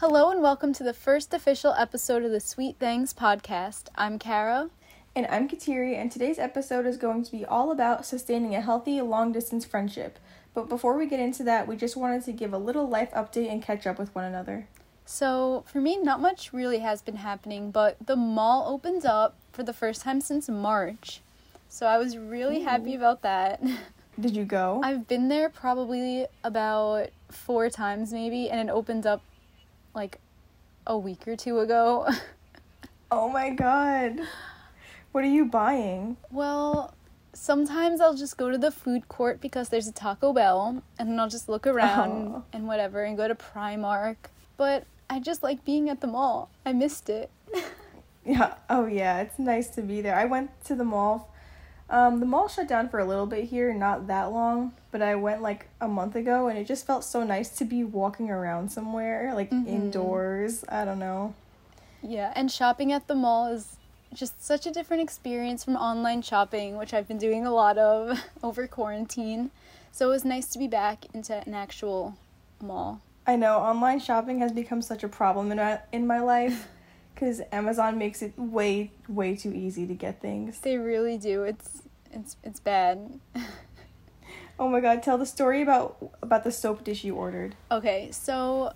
Hello and welcome to the first official episode of the Sweet Things podcast. I'm Kara. And I'm Kateri, and today's episode is going to be all about sustaining a healthy long distance friendship. But before we get into that, we just wanted to give a little life update and catch up with one another. So, for me, not much really has been happening, but the mall opens up for the first time since March. So, I was really Ooh. happy about that. Did you go? I've been there probably about four times, maybe, and it opened up like a week or two ago. oh my god. What are you buying? Well, sometimes I'll just go to the food court because there's a Taco Bell and then I'll just look around oh. and whatever and go to Primark. But I just like being at the mall. I missed it. yeah. Oh yeah, it's nice to be there. I went to the mall. Um, the mall shut down for a little bit here, not that long, but I went like a month ago and it just felt so nice to be walking around somewhere, like mm-hmm. indoors. I don't know. Yeah, and shopping at the mall is just such a different experience from online shopping, which I've been doing a lot of over quarantine. So it was nice to be back into an actual mall. I know online shopping has become such a problem in my, in my life cuz Amazon makes it way way too easy to get things. They really do. It's it's it's bad. oh my god, tell the story about about the soap dish you ordered. Okay, so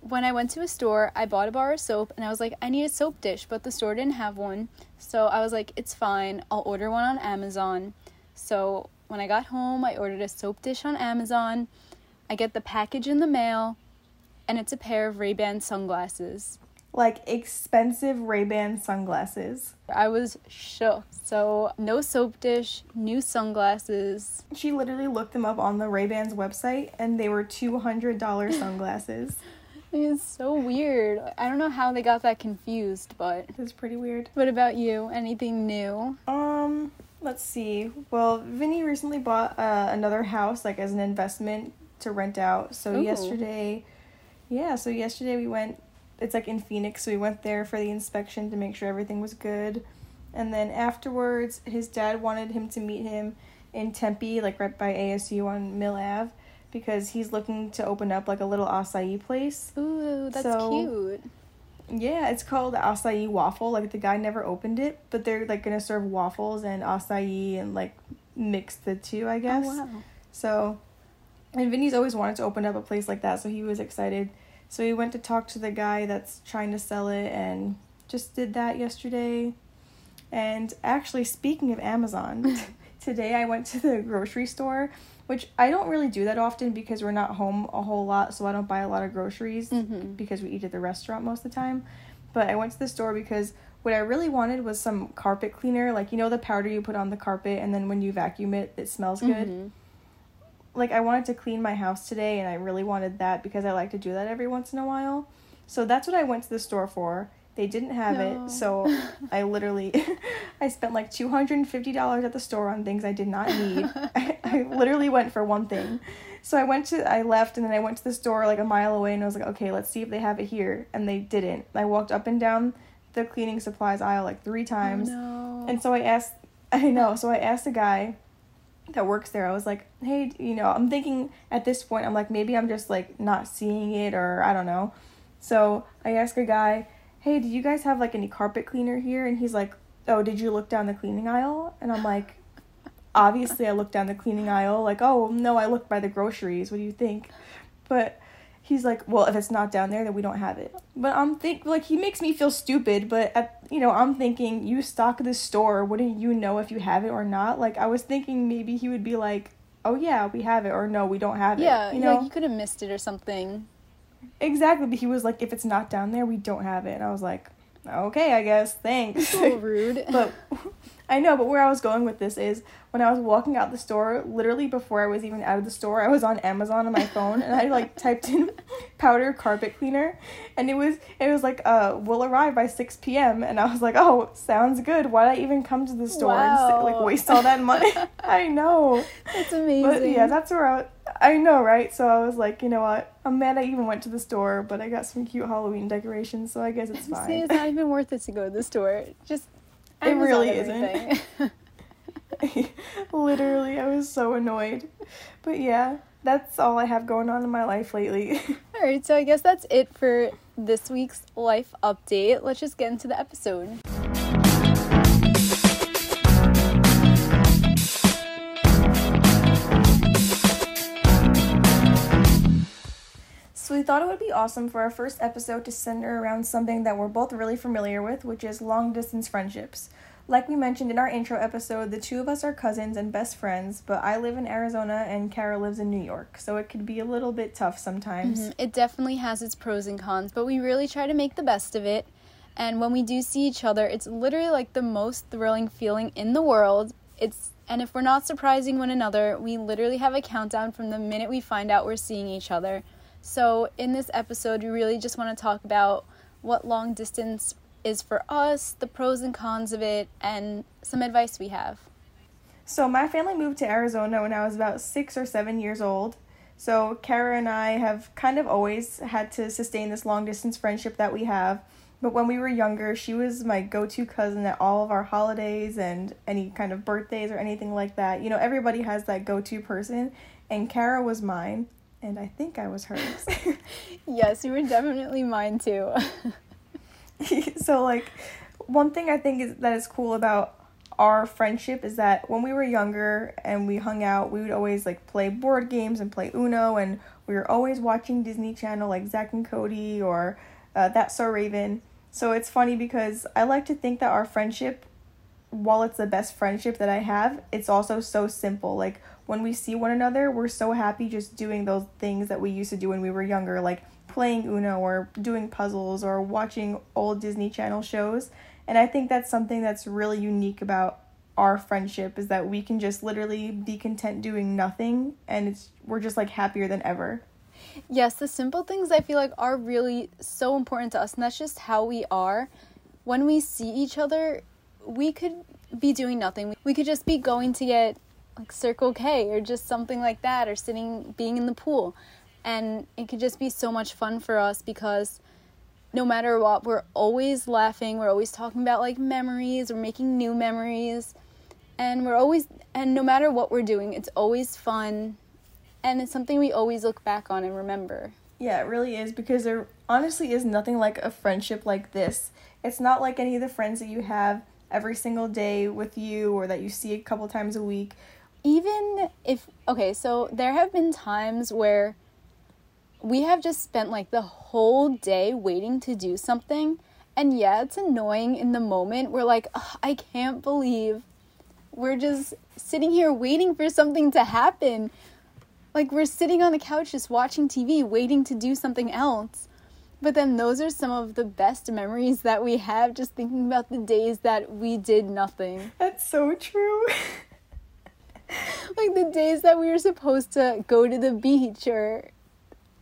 when I went to a store, I bought a bar of soap and I was like, I need a soap dish, but the store didn't have one. So I was like, it's fine, I'll order one on Amazon. So when I got home, I ordered a soap dish on Amazon. I get the package in the mail, and it's a pair of Ray-Ban sunglasses. Like expensive Ray-Ban sunglasses. I was shook. So, no soap dish, new sunglasses. She literally looked them up on the Ray-Ban's website and they were $200 sunglasses. It's so weird. I don't know how they got that confused, but it's pretty weird. What about you? Anything new? Um, let's see. Well, Vinny recently bought uh, another house like as an investment to rent out. So Ooh. yesterday, yeah, so yesterday we went it's like in Phoenix, so we went there for the inspection to make sure everything was good. And then afterwards, his dad wanted him to meet him in Tempe, like right by ASU on Mill Ave because he's looking to open up like a little acai place. Ooh, that's so, cute. Yeah, it's called acai waffle. Like the guy never opened it, but they're like gonna serve waffles and acai and like mix the two, I oh, guess. Oh, wow. So, and Vinny's always wanted to open up a place like that, so he was excited. So he went to talk to the guy that's trying to sell it and just did that yesterday. And actually, speaking of Amazon, today I went to the grocery store which I don't really do that often because we're not home a whole lot, so I don't buy a lot of groceries mm-hmm. because we eat at the restaurant most of the time. But I went to the store because what I really wanted was some carpet cleaner, like you know the powder you put on the carpet and then when you vacuum it it smells good. Mm-hmm. Like I wanted to clean my house today and I really wanted that because I like to do that every once in a while. So that's what I went to the store for. They didn't have no. it, so I literally I spent like two hundred and fifty dollars at the store on things I did not need. I, I literally went for one thing. So I went to I left and then I went to the store like a mile away and I was like, okay, let's see if they have it here. And they didn't. I walked up and down the cleaning supplies aisle like three times. Oh, no. And so I asked I know, so I asked a guy that works there. I was like, "Hey, you know, I'm thinking at this point I'm like maybe I'm just like not seeing it or I don't know." So, I asked a guy hey, do you guys have like any carpet cleaner here? And he's like, oh, did you look down the cleaning aisle? And I'm like, obviously I looked down the cleaning aisle. Like, oh, no, I looked by the groceries. What do you think? But he's like, well, if it's not down there, then we don't have it. But I'm think like he makes me feel stupid. But at you know, I'm thinking you stock this store. Wouldn't you know if you have it or not? Like I was thinking maybe he would be like, oh yeah, we have it, or no, we don't have it. Yeah, you know, yeah, you could have missed it or something. Exactly, but he was like, if it's not down there, we don't have it. And I was like, okay, I guess, thanks. So rude. but I know, but where I was going with this is when I was walking out the store, literally before I was even out of the store, I was on Amazon on my phone and I like typed in powder carpet cleaner and it was it was like uh will arrive by 6 p.m. and I was like, "Oh, sounds good. Why'd I even come to the store wow. and like waste all that money?" I know. It's amazing. But yeah, that's where I I know, right? So I was like, you know what? I'm mad I even went to the store, but I got some cute Halloween decorations, so I guess it's fine. See, it's not even worth it to go to the store. Just it really isn't. Literally, I was so annoyed. But yeah. that's all I have going on in my life lately. all right, so I guess that's it for this week's life update. Let's just get into the episode. We thought it would be awesome for our first episode to center around something that we're both really familiar with, which is long distance friendships. Like we mentioned in our intro episode, the two of us are cousins and best friends, but I live in Arizona and Kara lives in New York, so it could be a little bit tough sometimes. Mm-hmm. It definitely has its pros and cons, but we really try to make the best of it. And when we do see each other, it's literally like the most thrilling feeling in the world. It's and if we're not surprising one another, we literally have a countdown from the minute we find out we're seeing each other. So, in this episode, we really just want to talk about what long distance is for us, the pros and cons of it, and some advice we have. So, my family moved to Arizona when I was about six or seven years old. So, Kara and I have kind of always had to sustain this long distance friendship that we have. But when we were younger, she was my go to cousin at all of our holidays and any kind of birthdays or anything like that. You know, everybody has that go to person, and Kara was mine and I think I was hers. yes, you were definitely mine too. so like one thing I think is that is cool about our friendship is that when we were younger and we hung out, we would always like play board games and play Uno, and we were always watching Disney Channel like Zack and Cody or uh, That's So Raven. So it's funny because I like to think that our friendship, while it's the best friendship that I have, it's also so simple. Like when we see one another, we're so happy just doing those things that we used to do when we were younger, like playing Uno or doing puzzles or watching old Disney Channel shows. And I think that's something that's really unique about our friendship is that we can just literally be content doing nothing and it's we're just like happier than ever. Yes, the simple things I feel like are really so important to us and that's just how we are. When we see each other, we could be doing nothing. We could just be going to get like Circle K or just something like that or sitting being in the pool. And it could just be so much fun for us because no matter what, we're always laughing, we're always talking about like memories, we're making new memories. And we're always and no matter what we're doing, it's always fun and it's something we always look back on and remember. Yeah, it really is because there honestly is nothing like a friendship like this. It's not like any of the friends that you have every single day with you or that you see a couple times a week even if okay, so there have been times where we have just spent like the whole day waiting to do something and yeah, it's annoying in the moment. We're like, I can't believe we're just sitting here waiting for something to happen. Like we're sitting on the couch just watching TV, waiting to do something else. But then those are some of the best memories that we have just thinking about the days that we did nothing. That's so true. like the days that we were supposed to go to the beach or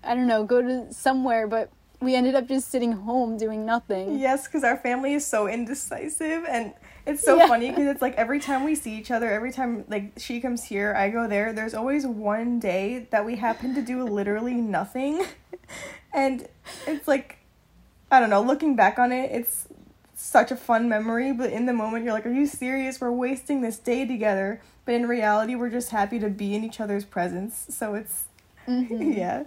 I don't know, go to somewhere, but we ended up just sitting home doing nothing. Yes, because our family is so indecisive, and it's so yeah. funny because it's like every time we see each other, every time like she comes here, I go there. There's always one day that we happen to do literally nothing, and it's like I don't know. Looking back on it, it's such a fun memory, but in the moment you're like, "Are you serious? We're wasting this day together." But in reality, we're just happy to be in each other's presence. So it's, mm-hmm. yeah,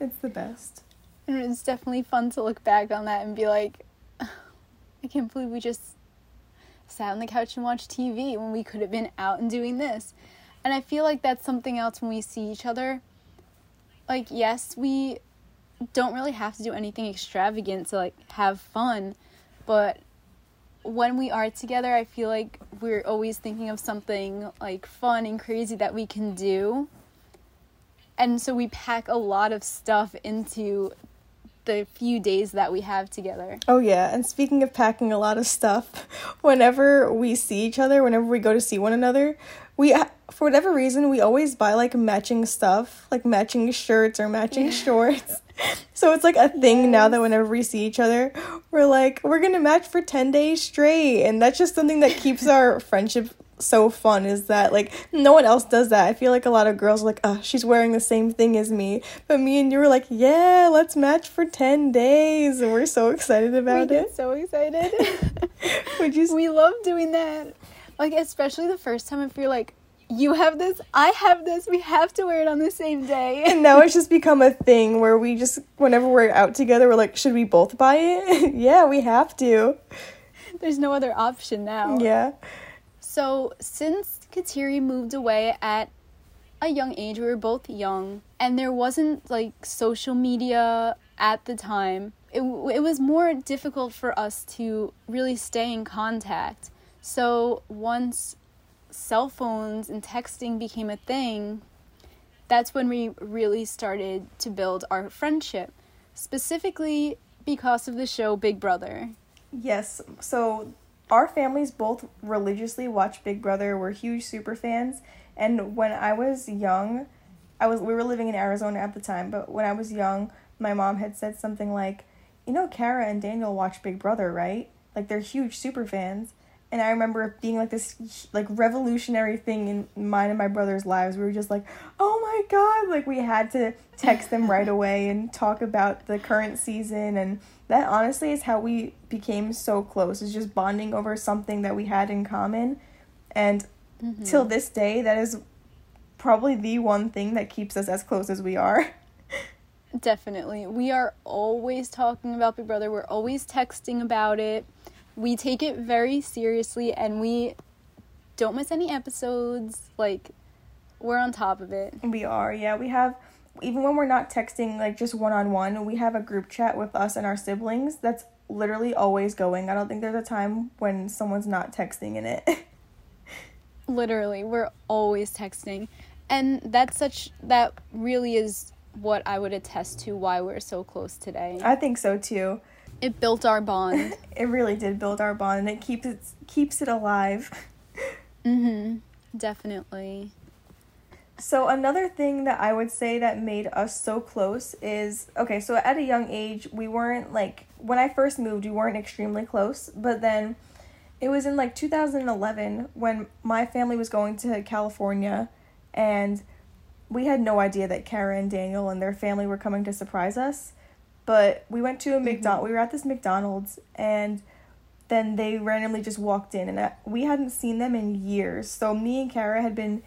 it's the best. And it's definitely fun to look back on that and be like, I can't believe we just sat on the couch and watched TV when we could have been out and doing this. And I feel like that's something else when we see each other. Like, yes, we don't really have to do anything extravagant to like have fun, but when we are together, I feel like we're always thinking of something like fun and crazy that we can do. And so we pack a lot of stuff into the few days that we have together. Oh yeah, and speaking of packing a lot of stuff, whenever we see each other, whenever we go to see one another, we uh, for whatever reason we always buy like matching stuff, like matching shirts or matching shorts. so it's like a thing yes. now that whenever we see each other, we're like, we're gonna match for 10 days straight. And that's just something that keeps our friendship so fun is that like no one else does that. I feel like a lot of girls are like, oh, she's wearing the same thing as me. But me and you were like, yeah, let's match for 10 days. And we're so excited about we it. so excited. we just we love doing that. Like especially the first time if you're like you have this, I have this, we have to wear it on the same day. And now it's just become a thing where we just, whenever we're out together, we're like, should we both buy it? yeah, we have to. There's no other option now. Yeah. So, since Kateri moved away at a young age, we were both young, and there wasn't like social media at the time. It, it was more difficult for us to really stay in contact. So, once cell phones and texting became a thing, that's when we really started to build our friendship, specifically because of the show Big Brother. Yes. So our families both religiously watch Big Brother. We're huge super fans. And when I was young, I was we were living in Arizona at the time, but when I was young, my mom had said something like, "You know, Kara and Daniel watch Big Brother, right? Like they're huge super fans." And I remember being like this like revolutionary thing in mine and my brother's lives. We were just like, "Oh my god!" Like we had to text them right away and talk about the current season, and that honestly is how we became so close. Is just bonding over something that we had in common, and mm-hmm. till this day, that is probably the one thing that keeps us as close as we are. Definitely, we are always talking about Big Brother. We're always texting about it we take it very seriously and we don't miss any episodes. Like, we're on top of it. We are, yeah. We have, even when we're not texting, like just one on one, we have a group chat with us and our siblings that's literally always going. I don't think there's a time when someone's not texting in it. literally, we're always texting. And that's such, that really is what I would attest to why we're so close today. I think so too. It built our bond. it really did build our bond and it keeps it keeps it alive. mhm. Definitely. So another thing that I would say that made us so close is okay, so at a young age we weren't like when I first moved we weren't extremely close, but then it was in like 2011 when my family was going to California and we had no idea that Kara and Daniel and their family were coming to surprise us. But we went to a McDonald. Mm-hmm. We were at this McDonald's, and then they randomly just walked in, and uh, we hadn't seen them in years. So me and Kara had been.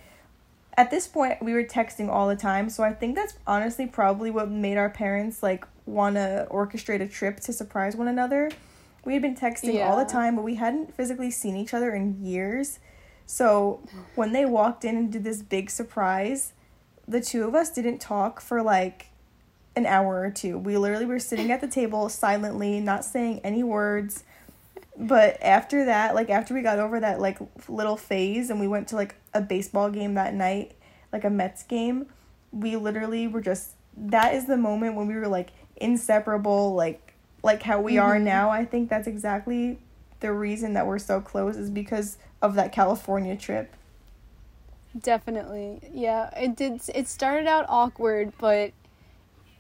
At this point, we were texting all the time, so I think that's honestly probably what made our parents like want to orchestrate a trip to surprise one another. We had been texting yeah. all the time, but we hadn't physically seen each other in years. So when they walked in and did this big surprise, the two of us didn't talk for like an hour or two. We literally were sitting at the table silently, not saying any words. But after that, like after we got over that like little phase and we went to like a baseball game that night, like a Mets game, we literally were just that is the moment when we were like inseparable, like like how we mm-hmm. are now. I think that's exactly the reason that we're so close is because of that California trip. Definitely. Yeah, it did it started out awkward, but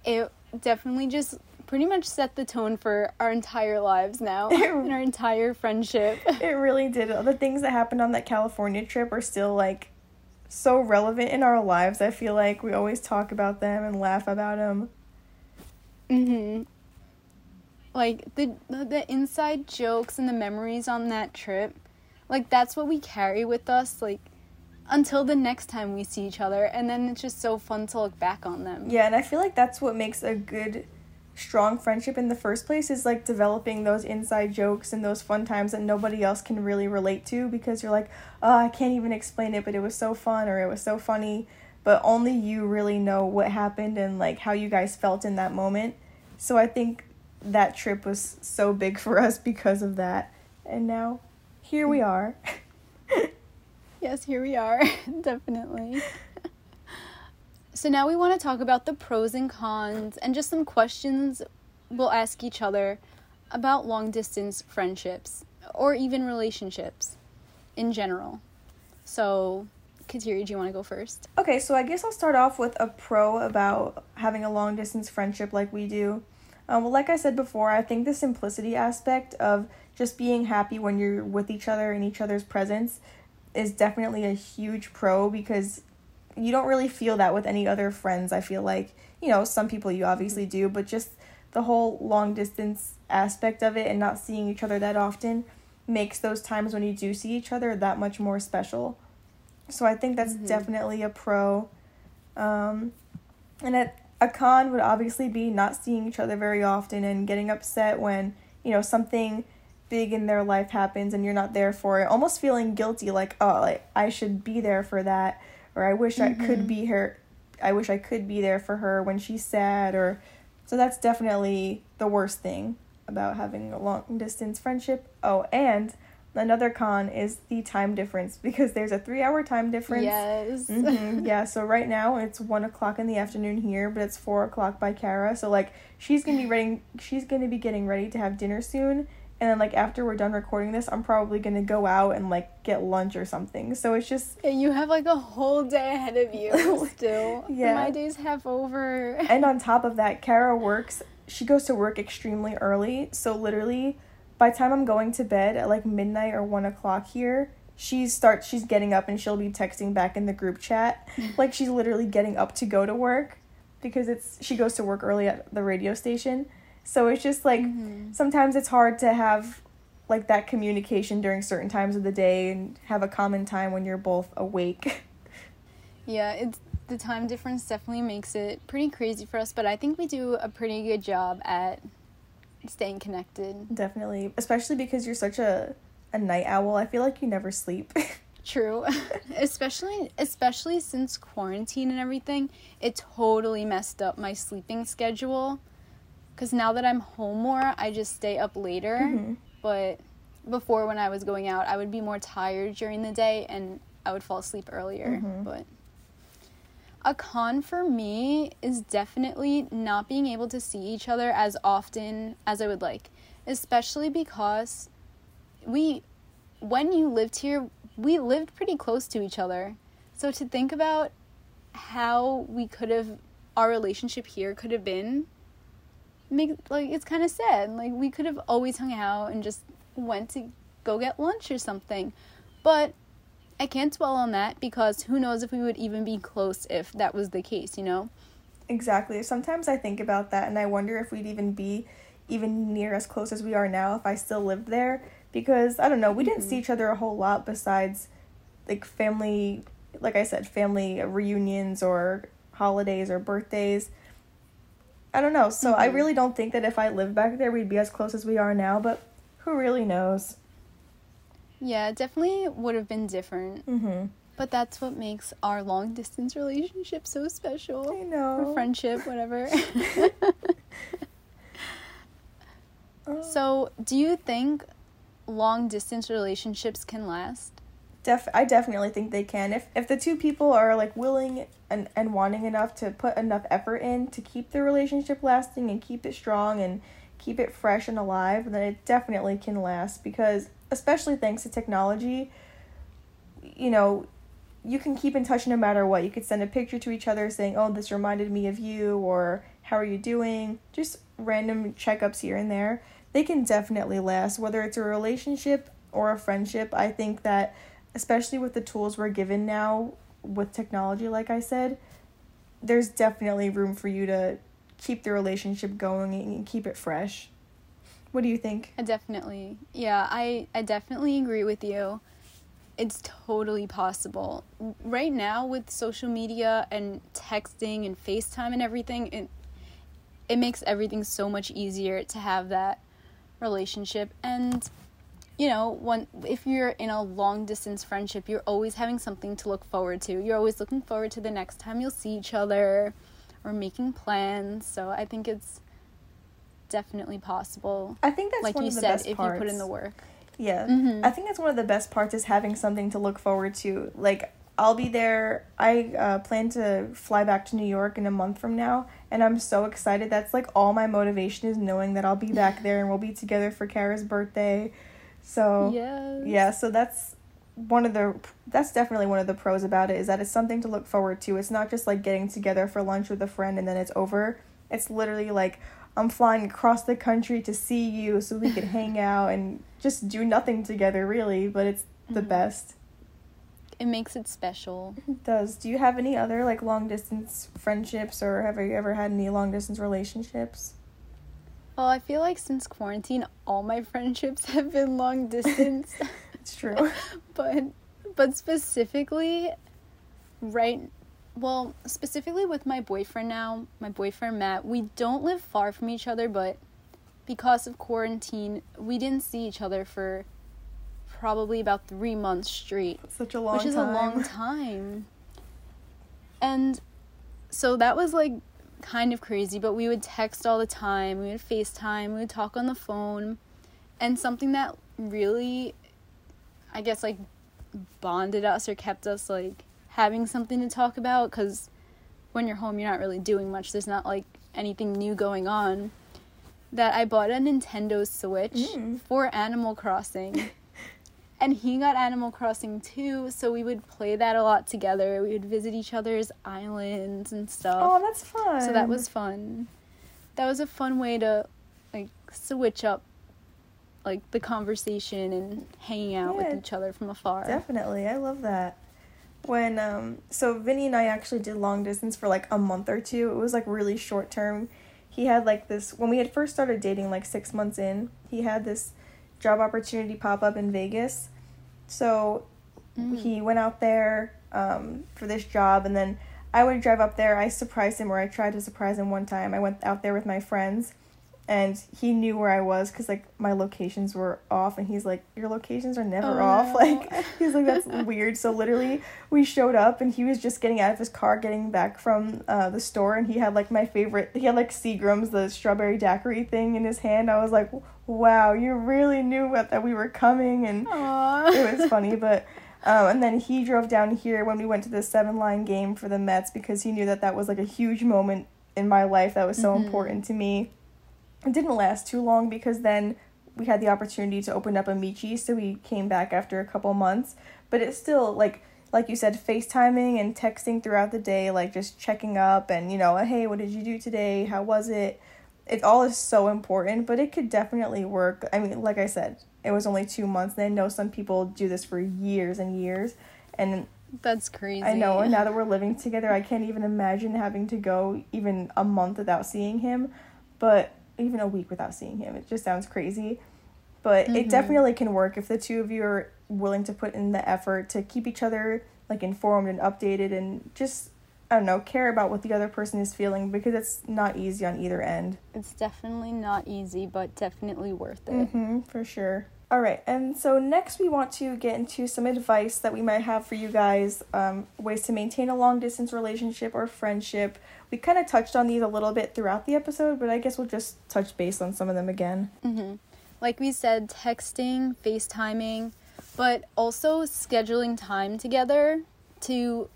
it definitely just pretty much set the tone for our entire lives now and our entire friendship. It really did. All The things that happened on that California trip are still like so relevant in our lives. I feel like we always talk about them and laugh about them. Mhm. Like the the inside jokes and the memories on that trip, like that's what we carry with us like until the next time we see each other and then it's just so fun to look back on them. Yeah and i feel like that's what makes a good strong friendship in the first place is like developing those inside jokes and those fun times that nobody else can really relate to because you're like oh i can't even explain it but it was so fun or it was so funny. But only you really know what happened and like how you guys felt in that moment. So i think that trip was so big for us because of that. And now here we mm. are Yes, here we are. Definitely. so now we want to talk about the pros and cons and just some questions we'll ask each other about long distance friendships or even relationships in general. So, Kateri, do you want to go first? Okay, so I guess I'll start off with a pro about having a long distance friendship like we do. Um, well, like I said before, I think the simplicity aspect of just being happy when you're with each other in each other's presence is definitely a huge pro because you don't really feel that with any other friends. I feel like, you know, some people you obviously do, but just the whole long distance aspect of it and not seeing each other that often makes those times when you do see each other that much more special. So I think that's Mhm. definitely a pro. Um, and a, a con would obviously be not seeing each other very often and getting upset when, you know, something big in their life happens and you're not there for it. Almost feeling guilty like, oh, like I should be there for that or I wish I could Mhm. be her I wish I could be there for her when she's sad or so that's definitely the worst thing about having a long distance friendship. Oh, and another con is the time difference because there's a three hour time difference. Yes. hmm Yeah, so right now it's one o'clock in the afternoon here, but it's four o'clock by Kara. So like she's gonna be ready she's gonna be getting ready to have dinner soon. And then like after we're done recording this, I'm probably gonna go out and like get lunch or something. So it's just Yeah, you have like a whole day ahead of you still. Yeah. My day's half over. and on top of that, Kara works. She goes to work extremely early, so literally, by the time I'm going to bed at like midnight or one o'clock here, she starts. She's getting up and she'll be texting back in the group chat, like she's literally getting up to go to work, because it's she goes to work early at the radio station. So it's just like Mhm. sometimes it's hard to have like that communication during certain times of the day and have a common time when you're both awake. Yeah, it's the time difference definitely makes it pretty crazy for us, but I think we do a pretty good job at staying connected. Definitely, especially because you're such a a night owl. I feel like you never sleep. True. especially especially since quarantine and everything, it totally messed up my sleeping schedule. Cuz now that I'm home more, I just stay up later. Mhm. But before when I was going out, I would be more tired during the day and I would fall asleep earlier. Mhm. But a con for me is definitely not being able to see each other as often as I would like, especially because we when you lived here, we lived pretty close to each other. So to think about how we could have our relationship here could have been make like it's kind of sad. Like we could have always hung out and just went to go get lunch or something. But I can't dwell on that because who knows if we would even be close if that was the case, you know? Exactly. Sometimes I think about that and I wonder if we'd even be even near as close as we are now if I still lived there because I don't know, we didn't see mm-hmm. each other a whole lot besides like family like I said, family reunions or holidays or birthdays. I don't know. So I Mhm. really don't think that if I lived back there we'd be as close as we are now, but who really knows? Yeah, definitely would have been different. Mhm. But that's what makes our long distance relationship so special. I know. Or friendship, whatever. So, do you think long distance relationships can last? Def- I definitely think they can. If if the two people are like willing and, and wanting enough to put enough effort in to keep the relationship lasting and keep it strong and keep it fresh and alive, then it definitely can last because especially thanks to technology, you know, you can keep in touch no matter what. You could send a picture to each other saying, "Oh, this reminded me of you," or "How are you doing?" Just random checkups here and there. They can definitely last, whether it's a relationship or a friendship. I think that, especially with the tools we're given now with technology, like I said, there's definitely room for you to keep the relationship going and keep it fresh. What do you think? I definitely, yeah, I, I definitely agree with you. It's totally possible. Right now, with social media and texting and FaceTime and everything, it, it makes everything so much easier to have that relationship. And, you know, when, if you're in a long distance friendship, you're always having something to look forward to. You're always looking forward to the next time you'll see each other or making plans. So I think it's definitely possible I think that's like one you of the said, best if parts. you put in the work. Yeah. Mhm. I think that's one of the best parts is having something to look forward to. Like I'll be there. I uh, plan to fly back to New York in a month from now, and I'm so excited. That's like all my motivation is knowing that I'll be back there and we'll be together for Kara's birthday. So Yes. yeah, so that's one of the that's definitely one of the pros about it is that it's something to look forward to. It's not just like getting together for lunch with a friend and then it's over. It's literally like I'm flying across the country to see you so we could hang out and just do nothing together really, but it's the Mhm. best. It makes it special. It does. Do you have any other like long distance friendships or have you ever had any long distance relationships? Well, I feel like since quarantine, all my friendships have been long distance. It's true. but but specifically, right well, specifically with my boyfriend now, my boyfriend Matt, we don't live far from each other, but because of quarantine, we didn't see each other for probably about three months straight. Such a long which is time. a long time. And so that was like kind of crazy, but we would text all the time, we would FaceTime, we would talk on the phone. And something that really, I guess, like bonded us or kept us like having something to talk about because when you're home, you're not really doing much. There's not like anything new going on. That I bought a Nintendo Switch Mm. for Animal Crossing. And he got Animal Crossing too, so we would play that a lot together. We would visit each other's islands and stuff. Oh, that's fun. So that was fun. That was a fun way to like switch up like the conversation and hanging out Yeah, with each other from afar. Definitely. I love that. When um so Vinny and I actually did long distance for like a month or two. It was like really short term. He had like this when we had first started dating like 6 months in, he had this job opportunity pop up in Vegas. So Mm. he went out there um for this job and then I would drive up there. I surprised him or I tried to surprise him one time. I went out there with my friends and he knew where I was because like my locations were off, and he's like, "Your locations are never Oh, off." no. Like he's like, "That's weird." So literally, we showed up, and he was just getting out of his car, getting back from uh, the store, and he had like my favorite. He had like Seagram's, the strawberry daiquiri thing in his hand. I was like, "Wow, you really knew what, that we were coming," and Aww. it was funny, but. Um, and then he drove down here when we went to the seven line game for the Mets because he knew that that was like a huge moment in my life that was so Mhm. important to me. It didn't last too long because then we had the opportunity to open up a Michi, so we came back after a couple months. But it's still like like you said, FaceTiming and texting throughout the day, like just checking up and you know, hey, what did you do today? How was it? It all is so important, but it could definitely work. I mean, like I said, it was only two months, and I know some people do this for years and years. And That's crazy. I know, and now that we're living together, I can't even imagine having to go even a month without seeing him, but even a week without seeing him. It just sounds crazy. But it Mhm. definitely can work if the two of you are willing to put in the effort to keep each other like informed and updated and just I don't know, care about what the other person is feeling because it's not easy on either end. It's definitely not easy, but definitely worth it. Mm-hmm, for sure. All right, and so next we want to get into some advice that we might have for you guys, um, ways to maintain a long distance relationship or friendship. We kind of touched on these a little bit throughout the episode, but I guess we'll just touch base on some of them again. hmm Like we said, texting, FaceTiming, but also scheduling time together to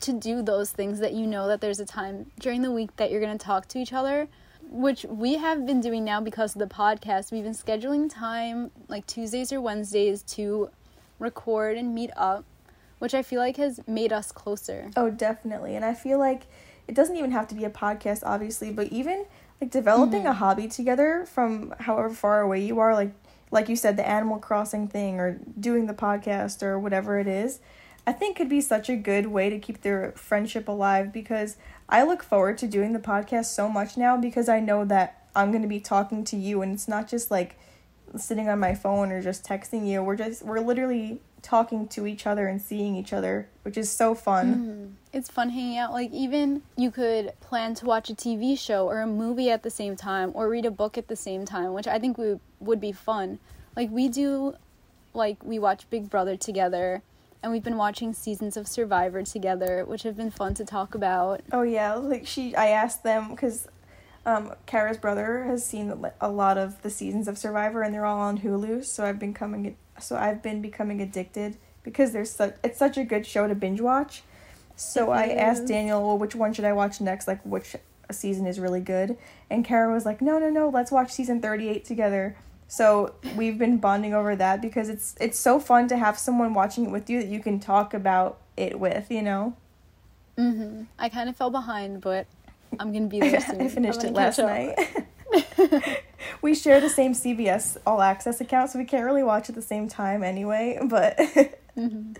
to do those things that you know that there's a time during the week that you're going to talk to each other, which we have been doing now because of the podcast. We've been scheduling time like Tuesdays or Wednesdays to record and meet up, which I feel like has made us closer. Oh, definitely. And I feel like it doesn't even have to be a podcast, obviously, but even like developing Mhm. a hobby together from however far away you are, like like you said, the Animal Crossing thing or doing the podcast or whatever it is, I think could be such a good way to keep their friendship alive because I look forward to doing the podcast so much now because I know that I'm going to be talking to you and it's not just like sitting on my phone or just texting you. We're just we're literally talking to each other and seeing each other, which is so fun. Mhm. It's fun hanging out. Like, even you could plan to watch a TV show or a movie at the same time or read a book at the same time, which I think would, would be fun. Like, we do, like, we watch Big Brother together, and we've been watching seasons of Survivor together, which have been fun to talk about. Oh yeah, like she, I asked them because um, Kara's brother has seen a lot of the seasons of Survivor, and they're all on Hulu. So I've been coming, so I've been becoming addicted because there's such it's such a good show to binge watch. So It I asked. Daniel, well, which one should I watch next? Like which season is really good? And Kara was like, no, no, no, let's watch season thirty eight together. So we've been bonding over that because it's it's so fun to have someone watching it with you that you can talk about it with, you know. hmm I kind of fell behind, but I'm gonna be there soon. I finished it last night. we share the same CBS All Access account, so we can't really watch at the same time anyway. But hmm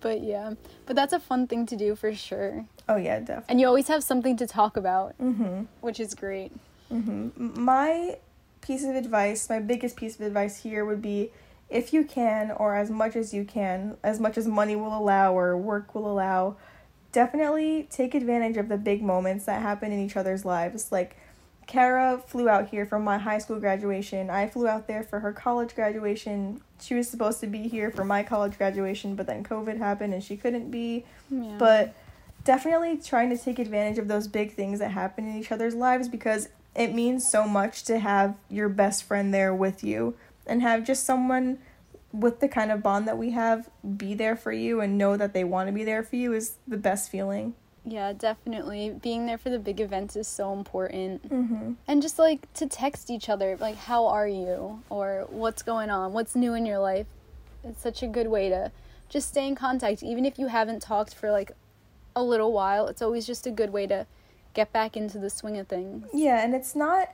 But yeah, but that's a fun thing to do for sure. oh yeah, definitely. And you always have something to talk about, Mhm. which is great. Mhm. My piece of advice, my biggest piece of advice here would be, if you can, or as much as you can, as much as money will allow or work will allow, definitely take advantage of the big moments that happen in each other's lives. Like, Kara flew out here for my high school graduation. I flew out there for her college graduation. She was supposed to be here for my college graduation, but then COVID happened and she couldn't be. Yeah. But definitely trying to take advantage of those big things that happen in each other's lives because it means so much to have your best friend there with you and have just someone with the kind of bond that we have be there for you and know that they want to be there for you is the best feeling. Yeah, definitely. Being there for the big events is so important. Mm-hmm. And just like to text each other, like, how are you? Or what's going on? What's new in your life? It's such a good way to just stay in contact. Even if you haven't talked for like a little while, it's always just a good way to get back into the swing of things. Yeah, and it's not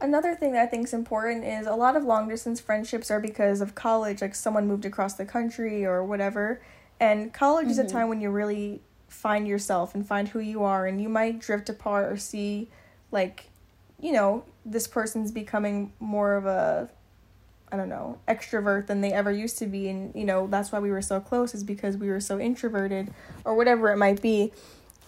another thing that I think is important is a lot of long distance friendships are because of college, like someone moved across the country or whatever. And college mm-hmm. is a mm-hmm. time when you really find yourself and find who you are, and you might drift apart or see, like, you know, this person's becoming more of a I don't know, extrovert than they ever used to be. And, you know, that's why we were so close, is because we were so introverted or whatever it might be.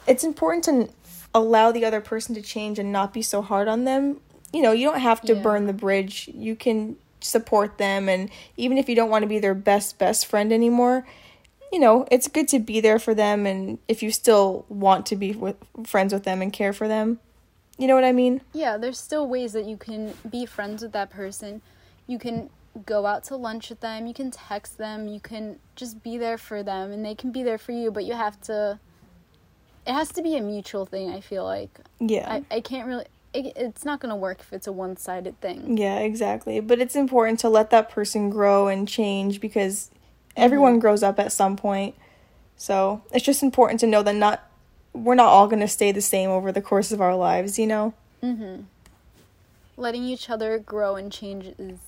It's important to allow the other person to change and not be so hard on them you know, you don't have to yeah. burn the bridge. You can support them and even if you don't want to be their best best friend anymore, you know, it's good to be there for them and if you still want to be with friends with them and care for them. You know what I mean? Yeah, there's still ways that you can be friends with that person. You can go out to lunch with them, you can text them, you can just be there for them and they can be there for you, but you have to it has to be a mutual thing, I feel like. Yeah. I, I can't really it, it's not going to work if it's a one sided thing. Yeah, exactly. But it's important to let that person grow and change because everyone mm-hmm. grows up at some point. So it's just important to know that not we're not all going to stay the same over the course of our lives, you know? Mm-hmm. Letting each other grow and change is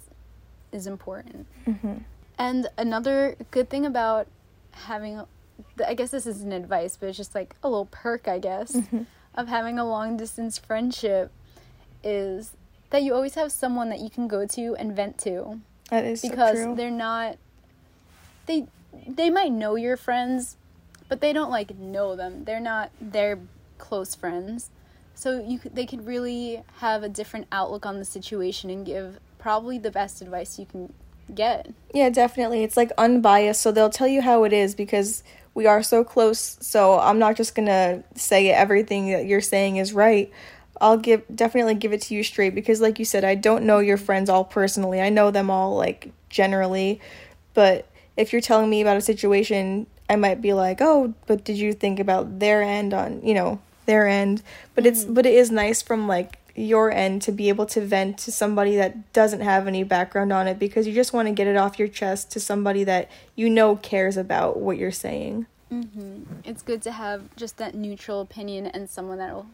is important. Mm-hmm. And another good thing about having, I guess this isn't advice, but it's just like a little perk, I guess, mm-hmm. of having a long distance friendship is that you always have someone that you can go to and vent to. That is because so they're not they they might know your friends, but they don't like know them. They're not their close friends. So you they could really have a different outlook on the situation and give probably the best advice you can get. Yeah, definitely. It's like unbiased, so they'll tell you how it is because we are so close. So I'm not just to say everything that you're saying is right. I'll give definitely give it to you straight because like you said, I don't know your friends all personally. I know them all like generally, but if you're telling me about a situation, I might be like, "Oh, but did you think about their end on, you know, their end?" But mm-hmm. it's but it is nice from like your end to be able to vent to somebody that doesn't have any background on it because you just want to get it off your chest to somebody that you know cares about what you're saying. Mm-hmm. It's good to have just that neutral opinion and someone that'll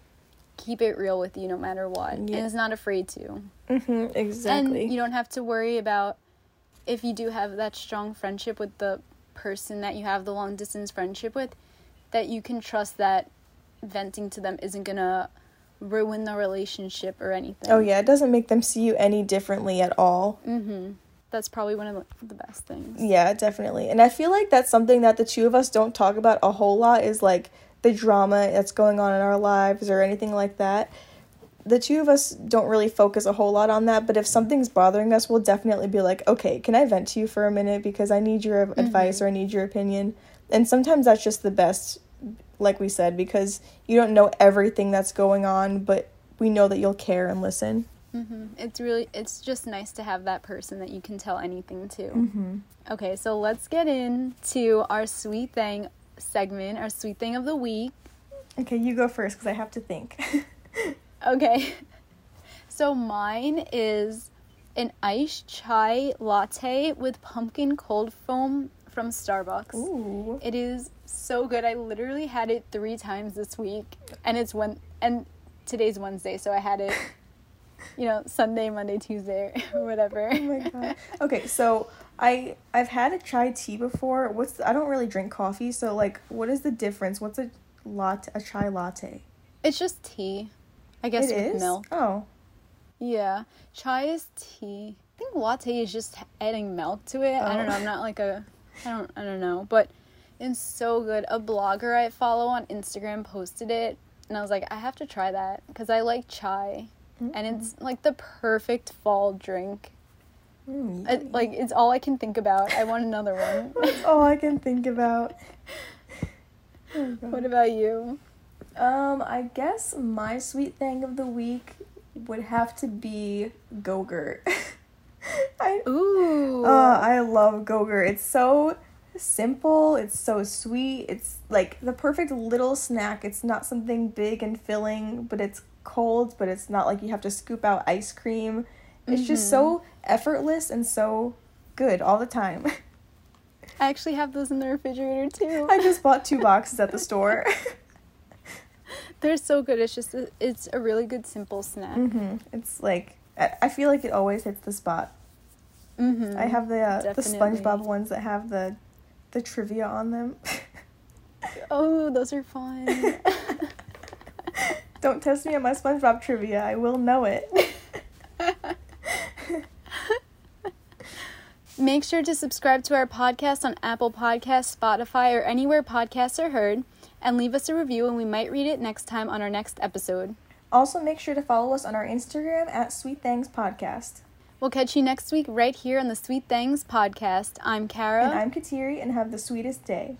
keep it real with you no matter what yeah. and is not afraid to. Mm-hmm, exactly. And you don't have to worry about if you do have that strong friendship with the person that you have the long distance friendship with, that you can trust that venting to them isn't gonna ruin the relationship or anything. Oh yeah, it doesn't make them see you any differently at all. Mm-hmm. That's probably one of the best things. Yeah, definitely. And I feel like that's something that the two of us don't talk about a whole lot is like the drama that's going on in our lives or anything like that. The two of us don't really focus a whole lot on that, but if something's bothering us, we'll definitely be like, okay, can I vent to you for a minute because I need your mm-hmm. advice or I need your opinion? And sometimes that's just the best, like we said, because you don't know everything that's going on, but we know that you'll care and listen. Mm-hmm. It's really, it's just nice to have that person that you can tell anything to. Mm-hmm. Okay, so let's get into our sweet thing segment, our sweet thing of the week. Okay, you go first because I have to think. okay. So mine is an iced chai latte with pumpkin cold foam from Starbucks. Ooh. It is so good. I literally had it three times this week, and it's one and today's Wednesday, so I had it. You know, Sunday, Monday, Tuesday, or whatever. Oh my god. Okay, so I I've had a chai tea before. What's the, I don't really drink coffee, so like, what is the difference? What's a latte? A chai latte? It's just tea, I guess it with is? milk. Oh, yeah, chai is tea. I think latte is just adding milk to it. Oh. I don't know. Oh. I'm not like a I don't I don't know, but it's so good. A blogger I follow on Instagram posted it, and I was like, I have to try that because I like chai, mm-hmm. and it's like the perfect fall drink. Mm, I, like it's all I can think about. I want another one. That's all I can think about. Oh, what about you? Um, I guess my sweet thing of the week would have to be Go-Gurt. I, Ooh. Uh, I love Go-Gurt. It's so simple, it's so sweet. It's like the perfect little snack. It's not something big and filling, but it's cold, but it's not like you have to scoop out ice cream. It's mm-hmm. just so mm-hmm. effortless and so good all the time. I actually have those in the refrigerator too. I just bought two boxes at the store. They're so good. It's just a, it's a really good simple snack. Mm-hmm. It's like I feel like it always hits the spot. Mm-hmm. I have the uh, the SpongeBob ones that have the the trivia on them. oh, those are fun. Don't test me on my SpongeBob trivia. I will know it. Make sure to subscribe to our podcast on Apple Podcasts, Spotify, or anywhere podcasts are heard, and leave us a review, and we might read it next time on our next episode. Also, make sure to follow us on our Instagram at Sweet Things Podcast. We'll catch you next week right here on the Sweet Things Podcast. I'm Kara. And I'm Kateri, and have the sweetest day.